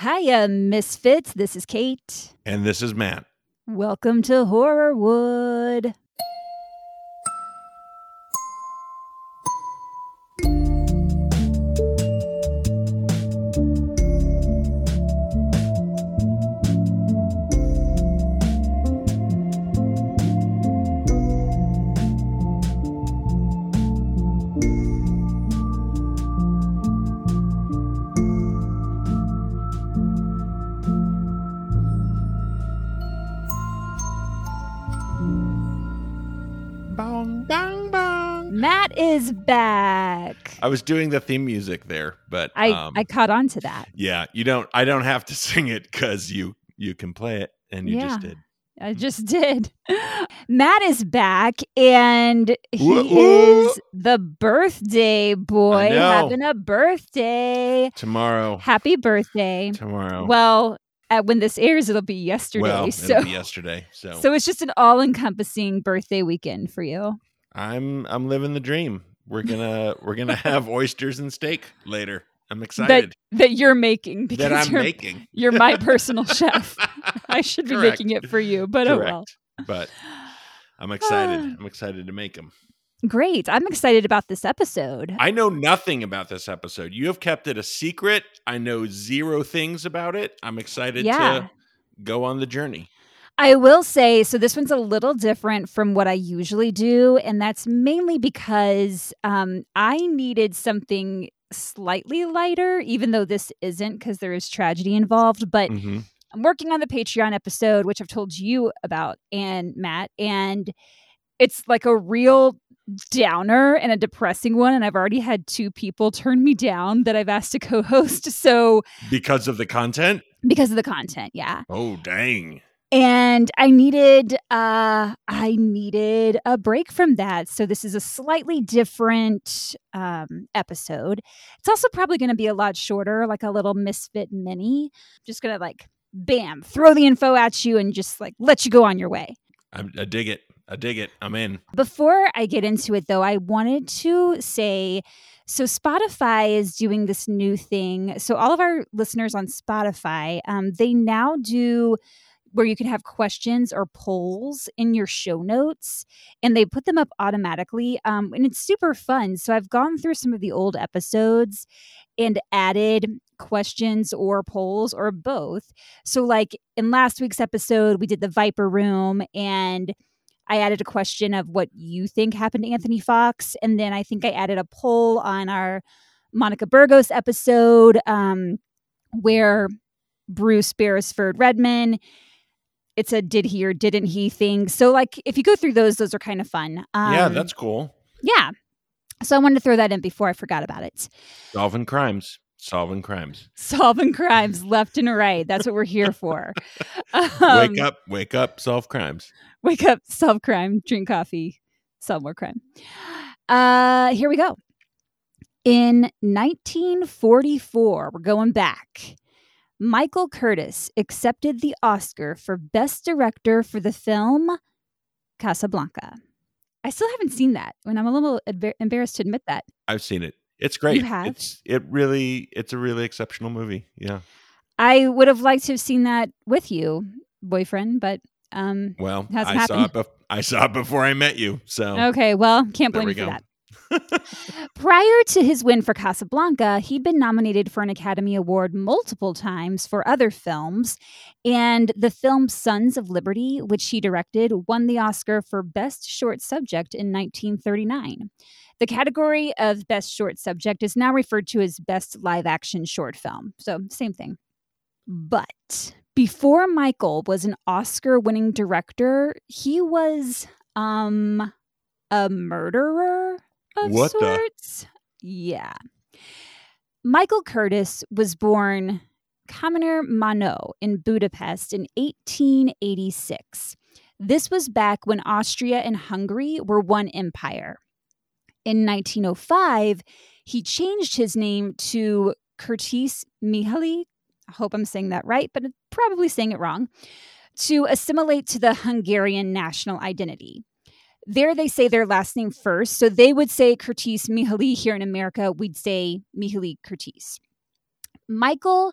Hiya, Misfits. This is Kate. And this is Matt. Welcome to Horrorwood. Is back. I was doing the theme music there, but I, um, I caught on to that. yeah, you don't. I don't have to sing it because you you can play it, and you just did. I just did. Matt is back and he woo. is the birthday boy having a birthday. Tomorrow, Happy birthday. tomorrow. Well, uh, when this airs, it'll be yesterday. well, so, it'll be yesterday. So, so it's just an all-encompassing birthday weekend for you. I'm I'm living the dream. We're gonna we're gonna have oysters and steak later. I'm excited That you're making because that, I'm you're, making. you're my personal chef. I should be Correct. making it for you, but oh well. Correct. But I'm excited. I'm excited to make them. Great. I'm excited about this episode. I know nothing about this episode. You have kept it a secret. I know zero things about it. I'm excited Yeah. to go on the journey. I will say, so this one's a little different from what I usually do, and that's mainly because um, I needed something slightly lighter, even though this isn't because there is tragedy involved. But Mhm. I'm working on the Patreon episode, which I've told you about, and Matt, and it's like a real downer and a depressing one. And I've already had two people turn me down that I've asked to co host. So, Because of the content? because of the content, yeah. Oh, dang. And i needed uh i needed a break from that so this is a slightly different um episode it's also probably going to be a lot shorter like a little misfit mini just gonna like bam throw the info at you and just like let you go on your way I, I dig it. I dig it. I'm in. before I get into it, though, I wanted to say so Spotify is doing this new thing. So, all of our listeners on Spotify, um, they now do where you can have questions or polls in your show notes and they put them up automatically. Um, and it's super fun. So, I've gone through some of the old episodes and added questions or polls or both. So, like in last week's episode, we did the Viper Room and I added a question of what you think happened to Anthony Fox. And then I think I added a poll on our Monica Burgos episode um, where Bruce Beresford Redman. It's a did he or didn't he thing. So, like, if you go through those, those are kind of fun. Um, yeah, that's cool. yeah. So I wanted to throw that in before I forgot about it. Solving crimes. Solving crimes. Solving crimes left and right. That's what we're here for. wake Um, up. Wake up. Solve crimes. wake up, solve crime, drink coffee, solve more crime. Uh, here we go. In 1944, we're going back. Michael Curtiz accepted the Oscar for Best Director for the film Casablanca. I still haven't seen that, and I'm a little embarrassed to admit that. I've seen it. It's great. You have? It's it really it's a really exceptional movie. Yeah. I would have liked to have seen that with you, boyfriend, but um, Well, Hasn't I saw happened. it. Bef- I saw it before I met you. So Okay, well, can't blame we you for go. that. Prior to his win for Casablanca, he'd been nominated for an Academy Award multiple times for other films, and the film Sons of Liberty, which he directed, won the Oscar for Best Short Subject in 1939. The category of Best Short Subject is now referred to as Best Live Action Short Film, so same thing. But before Michael was an Oscar winning director, he was um a murderer of What the- sorts. Yeah. Michael Curtiz was born Kaminer Mano in Budapest in 1886. This was back when Austria and Hungary were one empire. In 1905, he changed his name to Curtis Mihaly. I hope I'm saying that right, but I'm probably saying it wrong. To assimilate to the Hungarian national identity. There, they say their last name first. So they would say Curtis Mihaly. Here in America, we'd say Mihaly Curtis. Michael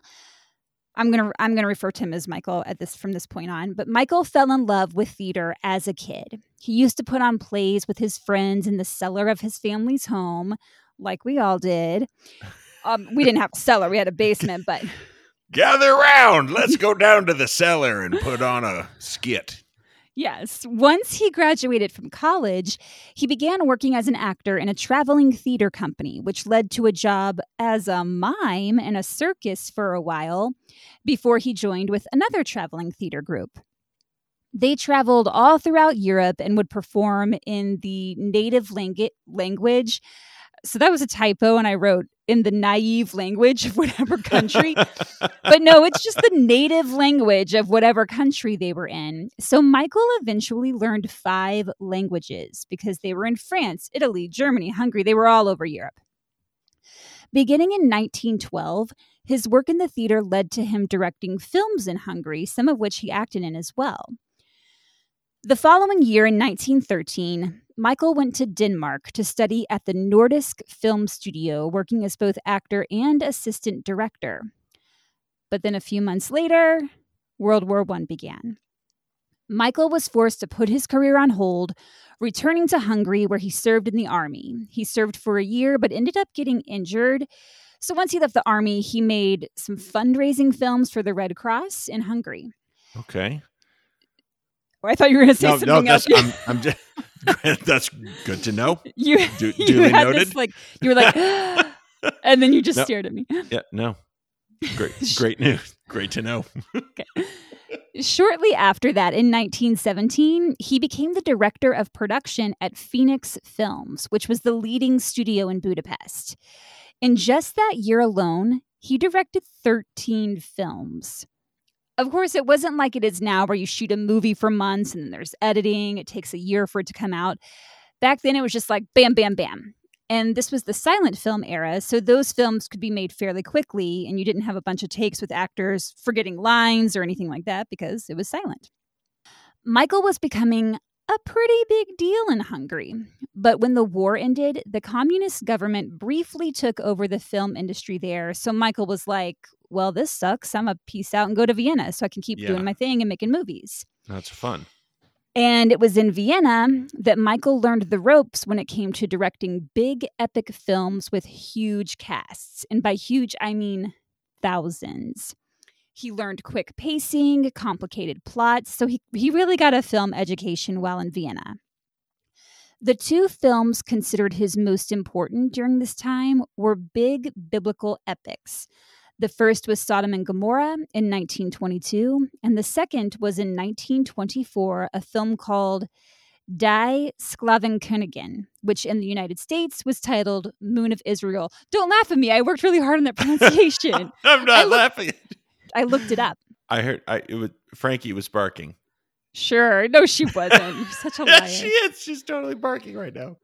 I'm gonna I'm gonna refer to him as Michael at this from this point on. But Michael fell in love with theater as a kid. He used to put on plays with his friends in the cellar of his family's home, like we all did. Um, we didn't have a cellar; we had a basement. But gather round, let's go down to the cellar and put on a skit. Yes. Once he graduated from college, he began working as an actor in a traveling theater company, which led to a job as a mime in a circus for a while before he joined with another traveling theater group. They traveled all throughout Europe and would perform in the native language. So that was a typo, and I wrote in the naive language of whatever country. but no, it's just the native language of whatever country they were in. So Michael eventually learned five languages because they were in France, Italy, Germany, Hungary. They were all over Europe. Beginning in 1912, his work in the theater led to him directing films in Hungary, some of which he acted in as well. The following year, in 1913, Michael went to Denmark to study at the Nordisk Film Studio, working as both actor and assistant director. But then a few months later, World War I began. Michael was forced to put his career on hold, returning to Hungary, where he served in the army. He served for a year, but ended up getting injured. So once he left the army, he made some fundraising films for the Red Cross in Hungary. Okay. I thought you were going to say no, something no, else. I'm, I'm just, that's good to know. You, Du- you duly had noted. this like you were like, and then you just No. stared at me. Yeah, no. Great, great news. Great to know. Shortly after that, in 1917, he became the director of production at Phoenix Films, which was the leading studio in Budapest. In just that year alone, he directed 13 films. Of course, it wasn't like it is now where you shoot a movie for months and then there's editing, it takes a year for it to come out. Back then, it was just like bam, bam, bam. And this was the silent film era, so those films could be made fairly quickly, and you didn't have a bunch of takes with actors forgetting lines or anything like that because it was silent. Michael was becoming a pretty big deal in Hungary. But when the war ended, the communist government briefly took over the film industry there. So Michael was like, well, this sucks. I'm a peace out and go to Vienna so I can keep Yeah. doing my thing and making movies. That's fun. And it was in Vienna that Michael learned the ropes when it came to directing big epic films with huge casts. And by huge, I mean thousands. He learned quick pacing, complicated plots, so he, he really got a film education while in Vienna. The two films considered his most important during this time were big biblical epics. The first was Sodom and Gomorrah in 1922, and the second was in 1924, a film called Die Sklavenkönigin, which in the United States was titled Moon of Israel. Don't laugh at me. I worked really hard on that pronunciation. I'm I not look- laughing. I looked it up. I heard I it was Frankie was barking. Sure. No, she wasn't. You're such a liar. she is. She's totally barking right now.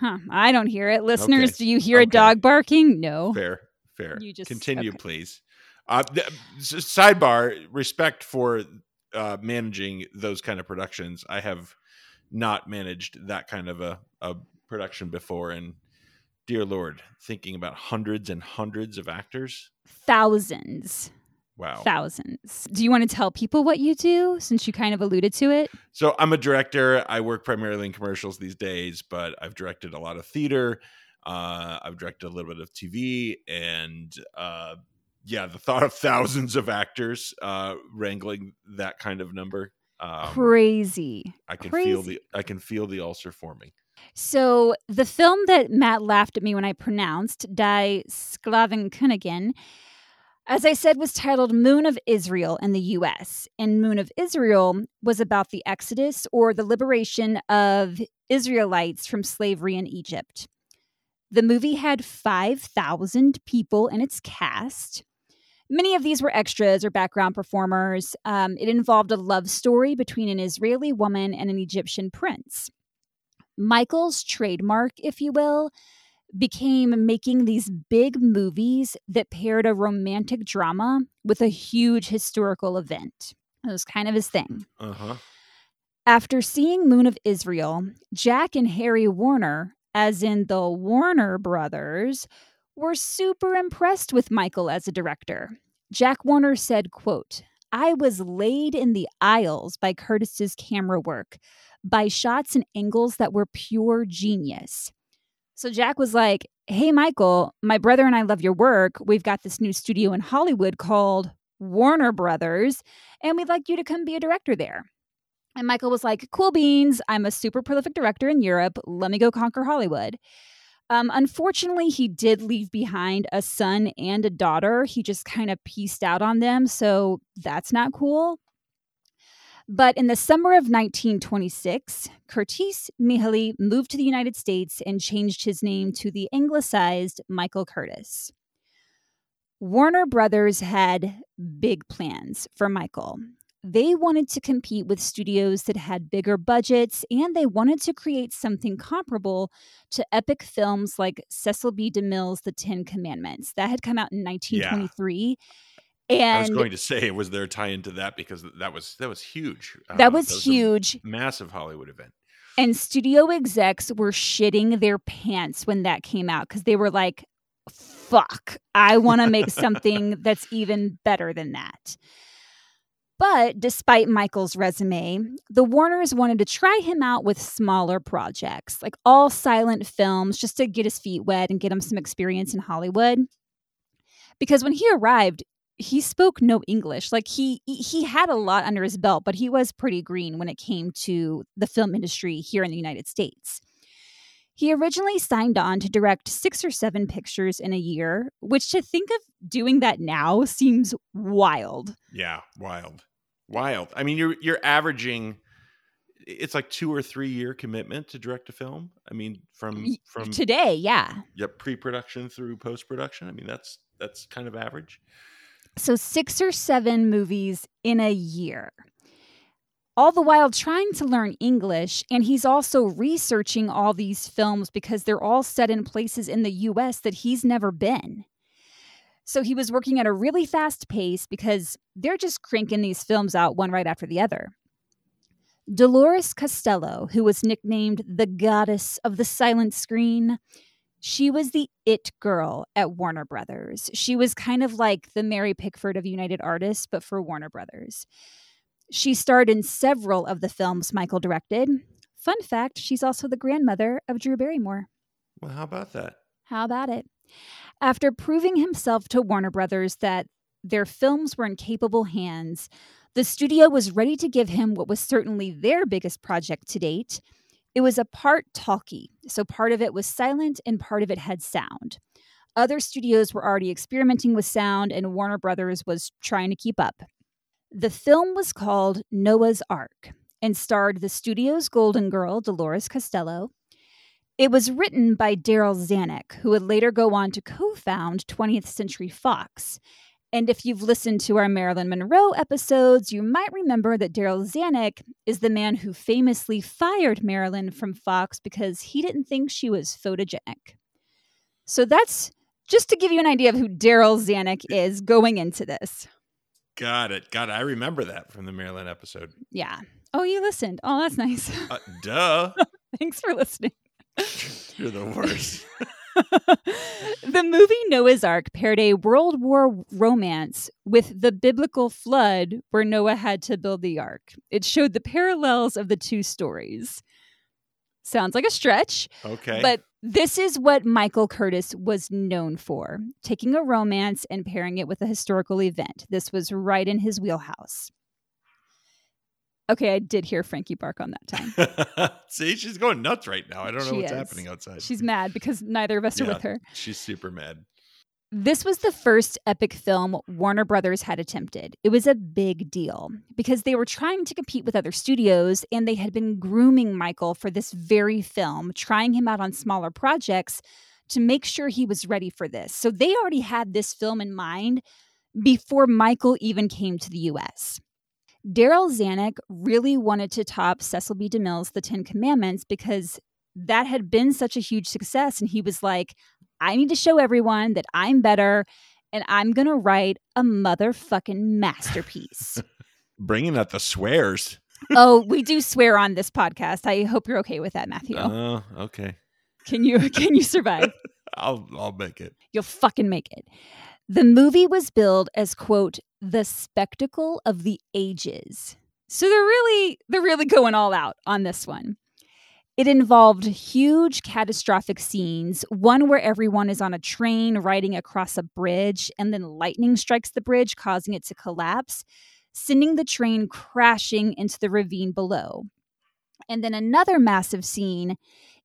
Huh. I don't hear it. Listeners, Okay. do you hear a dog barking? No. Fair, fair. You just- continue, okay. please. Uh, th- sidebar: respect for uh, managing those kind of productions. I have not managed that kind of a, a production before, and dear Lord, thinking about hundreds and hundreds of actors. Thousands. Wow. Thousands. Do you want to tell people what you do since you kind of alluded to it? So I'm a director. I work primarily in commercials these days, but I've directed a lot of theater. Uh, I've directed a little bit of TV, and uh, yeah, the thought of thousands of actors uh, wrangling that kind of number, um, Crazy. I can feel the I can feel the ulcer forming. So the film that Matt laughed at me when I pronounced Die Sklavenkönigin, as I said, was titled Moon of Israel in the U.S. And Moon of Israel was about the Exodus or the liberation of Israelites from slavery in Egypt. The movie had 5,000 people in its cast. Many of these were extras or background performers. Um, it involved a love story between an Israeli woman and an Egyptian prince. Michael's trademark, if you will, became making these big movies that paired a romantic drama with a huge historical event. It was kind of his thing. Uh huh. After seeing Moon of Israel, Jack and Harry Warner, as in the Warner brothers, were super impressed with Michael as a director. Jack Warner said, quote, I was laid in the aisles by Curtiz's camera work, by shots and angles that were pure genius. So Jack was like, Hey, Michael, my brother and I love your work. We've got this new studio in Hollywood called Warner Brothers, and we'd like you to come be a director there. And Michael was like, Cool beans. I'm a super prolific director in Europe. Let me go conquer Hollywood. Um, unfortunately, he did leave behind a son and a daughter. He just kind of pieced out on them. So that's not cool. But in the summer of 1926, Curtis Mihaly moved to the United States and changed his name to the anglicized Michael Curtiz. Warner Brothers had big plans for Michael. They wanted to compete with studios that had bigger budgets and they wanted to create something comparable to epic films like Cecil B. DeMille's The Ten Commandments. That had come out in 1923. Yeah. And I was going to say, was there a tie into that because that was that was huge. That uh, was, that was huge, massive Hollywood event. And studio execs were shitting their pants when that came out because they were like, "Fuck, I want to make something that's even better than that." But despite Michael's resume, the Warners wanted to try him out with smaller projects, like all silent films, just to get his feet wet and get him some experience in Hollywood. Because when he arrived, he spoke no English. Like he he had a lot under his belt, but he was pretty green when it came to the film industry here in the United States. He originally signed on to direct six or seven pictures in a year, which to think of doing that now seems wild. Yeah, wild wild. I mean, you're you're averaging it's like two or three year commitment to direct a film. I mean, from from today, yeah. Yep, pre-production through post-production. I mean, that's that's kind of average. So 6 or 7 movies in a year. All the while trying to learn English, and he's also researching all these films because they're all set in places in the US that he's never been. So he was working at a really fast pace because they're just cranking these films out one right after the other. Dolores Costello, who was nicknamed the goddess of the silent screen, she was the it girl at Warner Brothers. She was kind of like the Mary Pickford of United Artists, but for Warner Brothers. She starred in several of the films Michael directed. Fun fact she's also the grandmother of Drew Barrymore. Well, how about that? How about it? After proving himself to Warner Brothers that their films were in capable hands, the studio was ready to give him what was certainly their biggest project to date. It was a part talkie, so part of it was silent and part of it had sound. Other studios were already experimenting with sound, and Warner Brothers was trying to keep up. The film was called Noah's Ark and starred the studio's golden girl, Dolores Costello, it was written by Darryl Zanuck, who would later go on to co found 20th Century Fox. And if you've listened to our Marilyn Monroe episodes, you might remember that Darryl Zanuck is the man who famously fired Marilyn from Fox because he didn't think she was photogenic. So that's just to give you an idea of who Darryl Zanuck is going into this. Got it. Got it. I remember that from the Marilyn episode. Yeah. Oh, you listened. Oh, that's nice. Uh, duh. Thanks for listening. You're the worst. the movie Noah's Ark paired a World War romance with the biblical flood where Noah had to build the ark. It showed the parallels of the two stories. Sounds like a stretch. Okay. But this is what Michael Curtiz was known for taking a romance and pairing it with a historical event. This was right in his wheelhouse. Okay, I did hear Frankie bark on that time. See, she's going nuts right now. I don't know she what's is. happening outside. She's mad because neither of us yeah, are with her. She's super mad. This was the first epic film Warner Brothers had attempted. It was a big deal because they were trying to compete with other studios and they had been grooming Michael for this very film, trying him out on smaller projects to make sure he was ready for this. So they already had this film in mind before Michael even came to the US. Darryl Zanuck really wanted to top Cecil B. DeMille's The Ten Commandments because that had been such a huge success. And he was like, I need to show everyone that I'm better and I'm going to write a motherfucking masterpiece. Bringing up the swears. oh, we do swear on this podcast. I hope you're okay with that, Matthew. Oh, okay. Can you can you survive? I'll I'll make it. You'll fucking make it. The movie was billed as quote the spectacle of the ages. So they're really they're really going all out on this one. It involved huge catastrophic scenes, one where everyone is on a train riding across a bridge and then lightning strikes the bridge causing it to collapse, sending the train crashing into the ravine below. And then another massive scene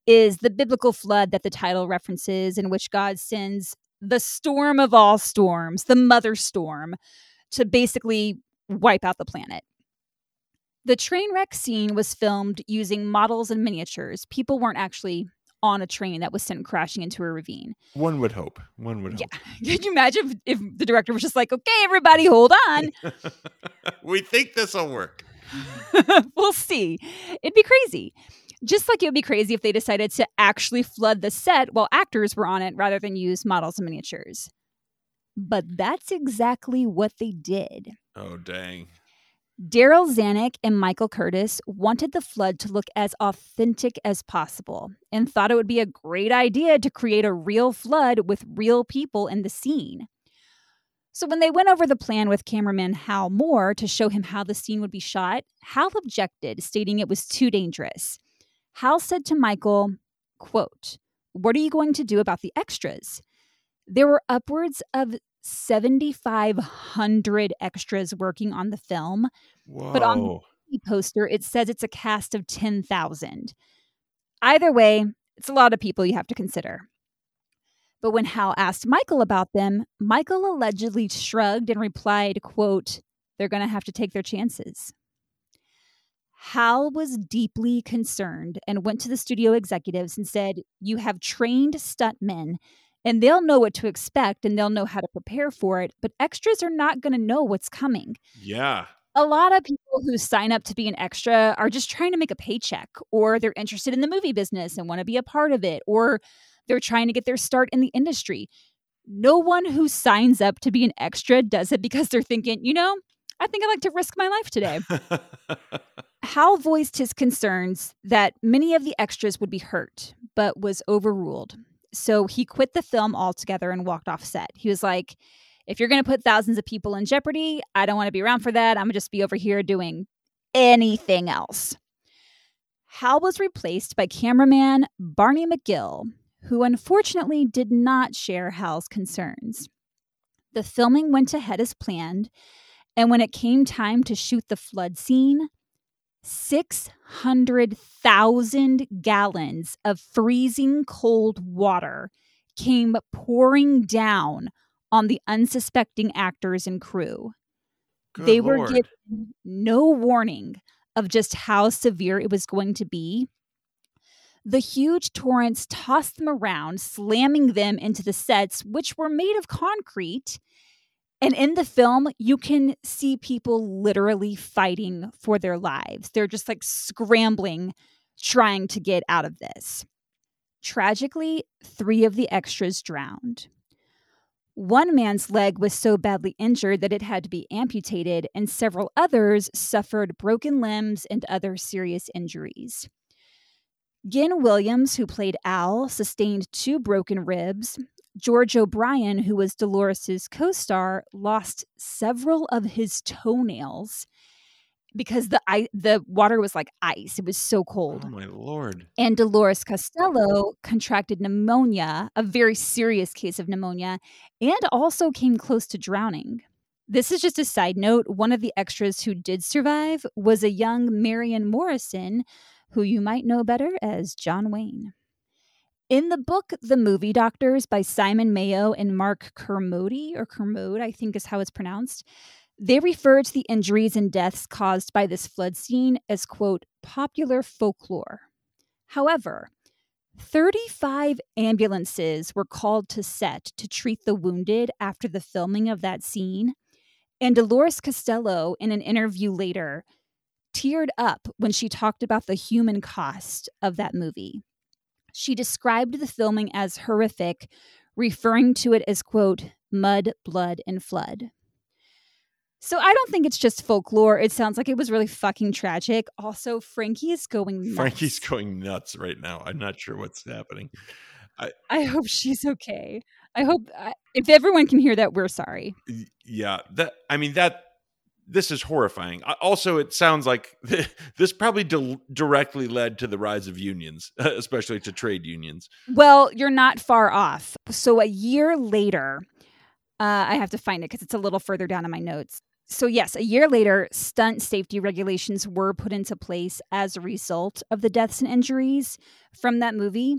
is the biblical flood that the title references, in which God sends the storm of all storms, the mother storm, to basically wipe out the planet. The train wreck scene was filmed using models and miniatures. People weren't actually on a train that was sent crashing into a ravine. One would hope. One would hope. Yeah. Could you imagine if, if the director was just like, okay, everybody, hold on. we think this will work. we'll see. It'd be crazy. Just like it would be crazy if they decided to actually flood the set while actors were on it rather than use models and miniatures. But that's exactly what they did. Oh, dang. Darryl Zanuck and Michael Curtiz wanted the flood to look as authentic as possible and thought it would be a great idea to create a real flood with real people in the scene. So, when they went over the plan with cameraman Hal Mohr to show him how the scene would be shot, Hal objected, stating it was too dangerous. Hal said to Michael, quote, What are you going to do about the extras? There were upwards of 7,500 extras working on the film. Whoa. But on the poster, it says it's a cast of 10,000. Either way, it's a lot of people you have to consider. But when Hal asked Michael about them, Michael allegedly shrugged and replied, quote, they're going to have to take their chances. Hal was deeply concerned and went to the studio executives and said, You have trained stuntmen and they'll know what to expect and they'll know how to prepare for it, but extras are not going to know what's coming. Yeah. A lot of people who sign up to be an extra are just trying to make a paycheck or they're interested in the movie business and want to be a part of it or they're trying to get their start in the industry. No one who signs up to be an extra does it because they're thinking, you know, I think I'd like to risk my life today. Hal voiced his concerns that many of the extras would be hurt, but was overruled. So he quit the film altogether and walked off set. He was like, if you're going to put thousands of people in jeopardy, I don't want to be around for that. I'm going to just be over here doing anything else. Hal was replaced by cameraman Barney McGill, who unfortunately did not share Hal's concerns. The filming went ahead as planned, and when it came time to shoot the flood scene, 600,000 gallons of freezing cold water came pouring down on the unsuspecting actors and crew. Good they Lord. were given no warning of just how severe it was going to be. The huge torrents tossed them around, slamming them into the sets, which were made of concrete. And in the film, you can see people literally fighting for their lives. They're just like scrambling, trying to get out of this. Tragically, three of the extras drowned. One man's leg was so badly injured that it had to be amputated, and several others suffered broken limbs and other serious injuries. Guinn Williams, who played Al, sustained two broken ribs. George O'Brien, who was Dolores's co-star, lost several of his toenails because the I- the water was like ice. It was so cold. Oh my lord. And Dolores Costello contracted pneumonia, a very serious case of pneumonia, and also came close to drowning. This is just a side note. One of the extras who did survive was a young Marion Morrison, who you might know better as John Wayne. In the book The Movie Doctors by Simon Mayo and Mark Kermode, or Kermode, I think is how it's pronounced, they refer to the injuries and deaths caused by this flood scene as, quote, popular folklore. However, 35 ambulances were called to set to treat the wounded after the filming of that scene. And Dolores Costello, in an interview later, teared up when she talked about the human cost of that movie. She described the filming as horrific, referring to it as, quote, mud, blood, and flood. So I don't think it's just folklore. It sounds like it was really fucking tragic. Also, Frankie is going nuts. Frankie's going nuts right now. I'm not sure what's happening. I I hope she's okay. I hope uh, if everyone can hear that, we're sorry. Yeah, that I mean that this is horrifying. Also, it sounds like this probably di- directly led to the rise of unions, especially to trade unions. Well, you're not far off. So a year later, uh, I have to find it because it's a little further down in my notes. So, yes, a year later, stunt safety regulations were put into place as a result of the deaths and injuries from that movie.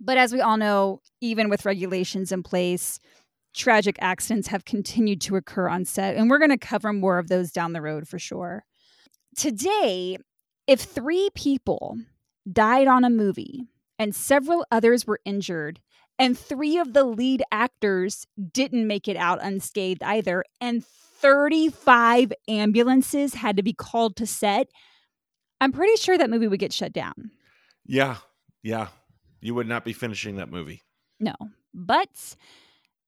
But as we all know, even with regulations in place, tragic accidents have continued to occur on set, and we're going to cover more of those down the road for sure. Today, if three people died on a movie and several others were injured, and three of the lead actors didn't make it out unscathed either, and 35 ambulances had to be called to set, I'm pretty sure that movie would get shut down. Yeah, yeah. You would not be finishing that movie. No, but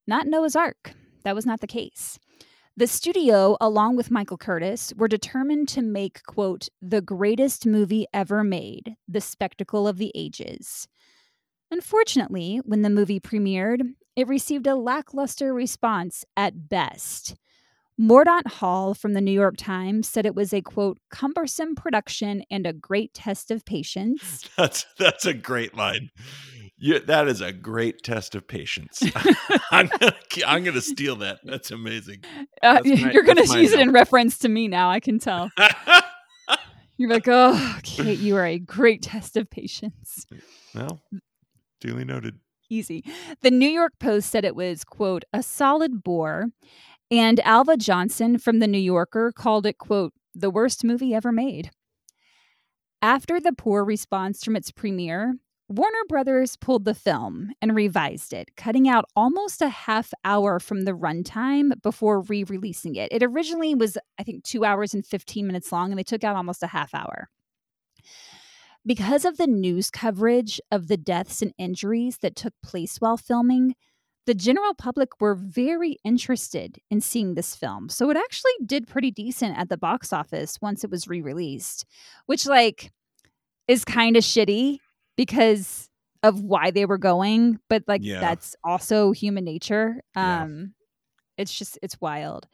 not Noah's Ark. That was not the case. The studio, along with Michael Curtiz, were determined to make, quote, the greatest movie ever made, The Spectacle of the Ages. Unfortunately, when the movie premiered, it received a lackluster response at best. Mordaunt Hall from the New York Times said it was a quote cumbersome production and a great test of patience. That's that's a great line. You, that is a great test of patience. I'm gonna, I'm gonna steal that. That's amazing. Uh, that's my, you're gonna use it in reference to me now. I can tell. you're like, oh, Kate, you are a great test of patience. Well, duly noted. Easy. The New York Post said it was quote a solid bore and Alva Johnston from The New Yorker called it, quote, the worst movie ever made. After the poor response from its premiere, Warner Brothers pulled the film and revised it, cutting out almost a half hour from the runtime before re releasing it. It originally was, I think, two hours and 15 minutes long, and they took out almost a half hour. Because of the news coverage of the deaths and injuries that took place while filming, the general public were very interested in seeing this film. So it actually did pretty decent at the box office once it was re-released, which like is kind of shitty because of why they were going, but like yeah. that's also human nature. Um yeah. it's just it's wild.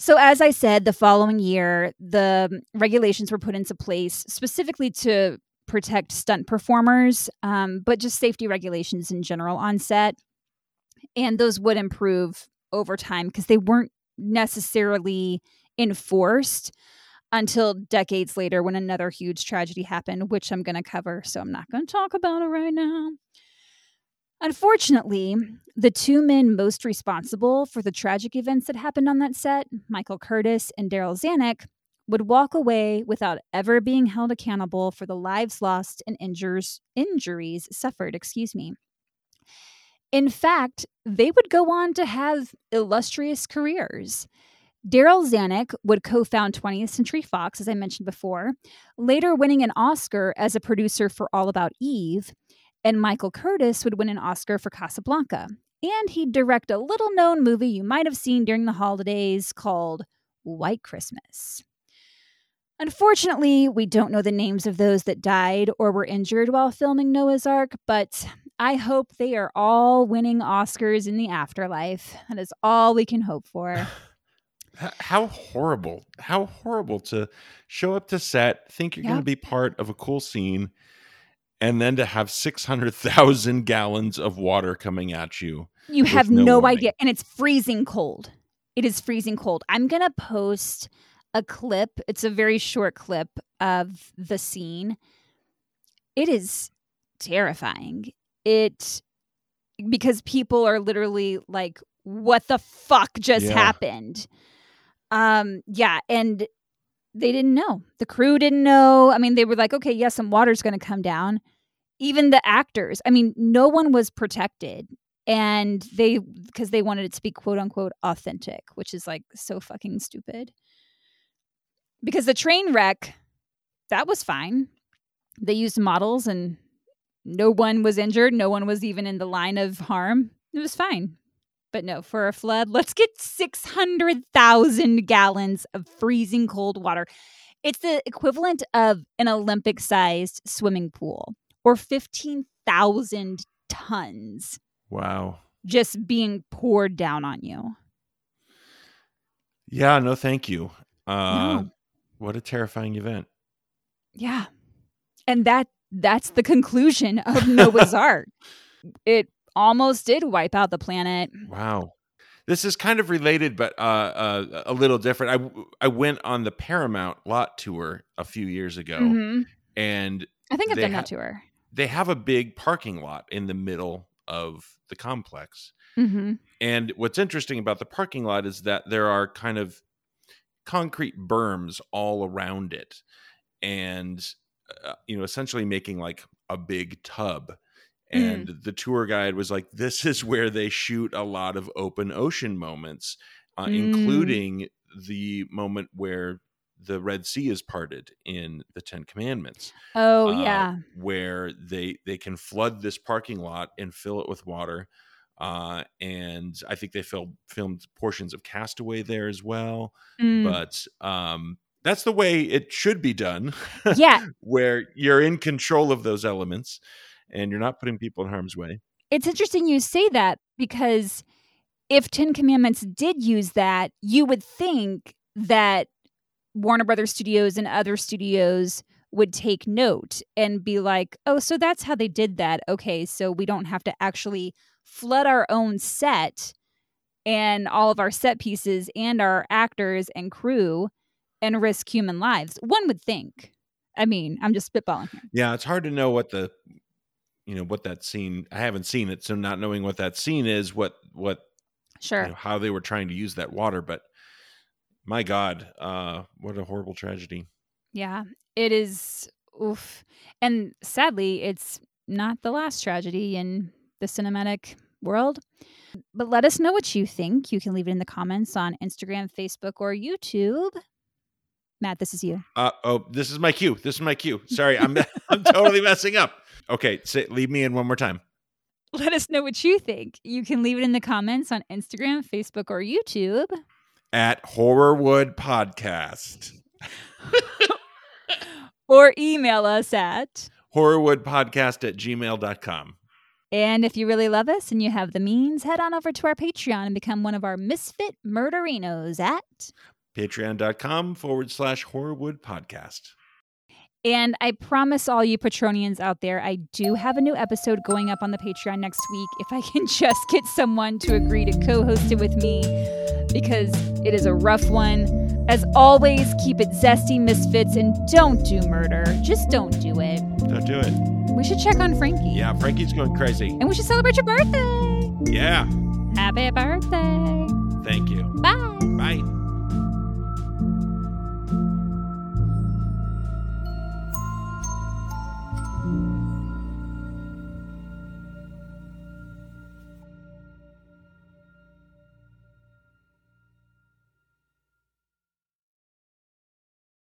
So, as I said, the following year, the regulations were put into place specifically to protect stunt performers, um, but just safety regulations in general on set and those would improve over time because they weren't necessarily enforced until decades later when another huge tragedy happened, which I'm going to cover. So I'm not going to talk about it right now. Unfortunately, the two men most responsible for the tragic events that happened on that set, Michael Curtiz and Darryl Zanuck, would walk away without ever being held accountable for the lives lost and injures, injuries suffered, excuse me. In fact, they would go on to have illustrious careers. Darryl Zanuck would co found 20th Century Fox, as I mentioned before, later winning an Oscar as a producer for All About Eve, and Michael Curtiz would win an Oscar for Casablanca. And he'd direct a little known movie you might have seen during the holidays called White Christmas. Unfortunately, we don't know the names of those that died or were injured while filming Noah's Ark, but I hope they are all winning Oscars in the afterlife. That is all we can hope for. How horrible. How horrible to show up to set, think you're going to be part of a cool scene, and then to have 600,000 gallons of water coming at you. You have no, no idea. And it's freezing cold. It is freezing cold. I'm going to post a clip. It's a very short clip of the scene. It is terrifying it because people are literally like what the fuck just yeah. happened um yeah and they didn't know the crew didn't know i mean they were like okay yes some water's going to come down even the actors i mean no one was protected and they because they wanted it to be quote unquote authentic which is like so fucking stupid because the train wreck that was fine they used models and no one was injured. No one was even in the line of harm. It was fine. But no, for a flood, let's get 600,000 gallons of freezing cold water. It's the equivalent of an Olympic sized swimming pool or 15,000 tons. Wow. just being poured down on you. Yeah, no, thank you. Uh, No. What a terrifying event. Yeah. And that that's the conclusion of Noah's Ark. It almost did wipe out the planet. Wow. This is kind of related, but uh, uh, a little different. I I went on the Paramount lot tour a few years ago, Mhm. and I think I've done ha- that tour. they have a big parking lot in the middle of the complex. hmm And what's interesting about the parking lot is that there are kind of concrete berms all around it, and uh, you know, essentially making like a big tub. And the tour guide was like, "This is where they shoot a lot of open ocean moments, uh, Mm. including the moment where the Red Sea is parted in the Ten Commandments." Oh uh, yeah. where they they can flood this parking lot and fill it with water. Uh, and I think they filmed filmed portions of Castaway there as well. Mm. But um, that's the way it should be done, yeah, where you're in control of those elements and you're not putting people in harm's way. it's interesting you say that because if Ten Commandments did use that, you would think that Warner Brothers Studios and other studios would take note and be like, oh, so that's how they did that. Okay, so we don't have to actually flood our own set and all of our set pieces and our actors and crew and risk human lives. One would think. I mean, I'm just spitballing here. Yeah, it's hard to know what the you know what that scene. I haven't seen it, so not knowing what that scene is, what what Sure. you know, how they were trying to use that water. But my God, uh, what a horrible tragedy. Yeah, it is. Oof. And sadly, it's not the last tragedy in the cinematic world. But let us know what you think. You can leave it in the comments on Instagram, Facebook, or YouTube. Matt, this is you. Uh, oh, this is my cue. This is my cue. Sorry, I'm I'm totally messing up. Okay, say, leave me in one more time. Let us know what you think. You can leave it in the comments on Instagram, Facebook, or YouTube. At Horrorwood Podcast, Or email us at. horrorwoodpodcast at gmail.com. And if you really love us and you have the means, head on over to our Patreon and become one of our misfit murderinos at Patreon.com forward slash Horrorwood Podcast. And I promise all you Patronians out there, I do have a new episode going up on the Patreon next week if I can just get someone to agree to co host it with me because it is a rough one. As always, keep it zesty, misfits, and don't do murder. Just don't do it. Don't do it. We should check on Frankie. Yeah, Frankie's going crazy. And we should celebrate your birthday. Yeah. Happy birthday. Thank you. Bye. Bye.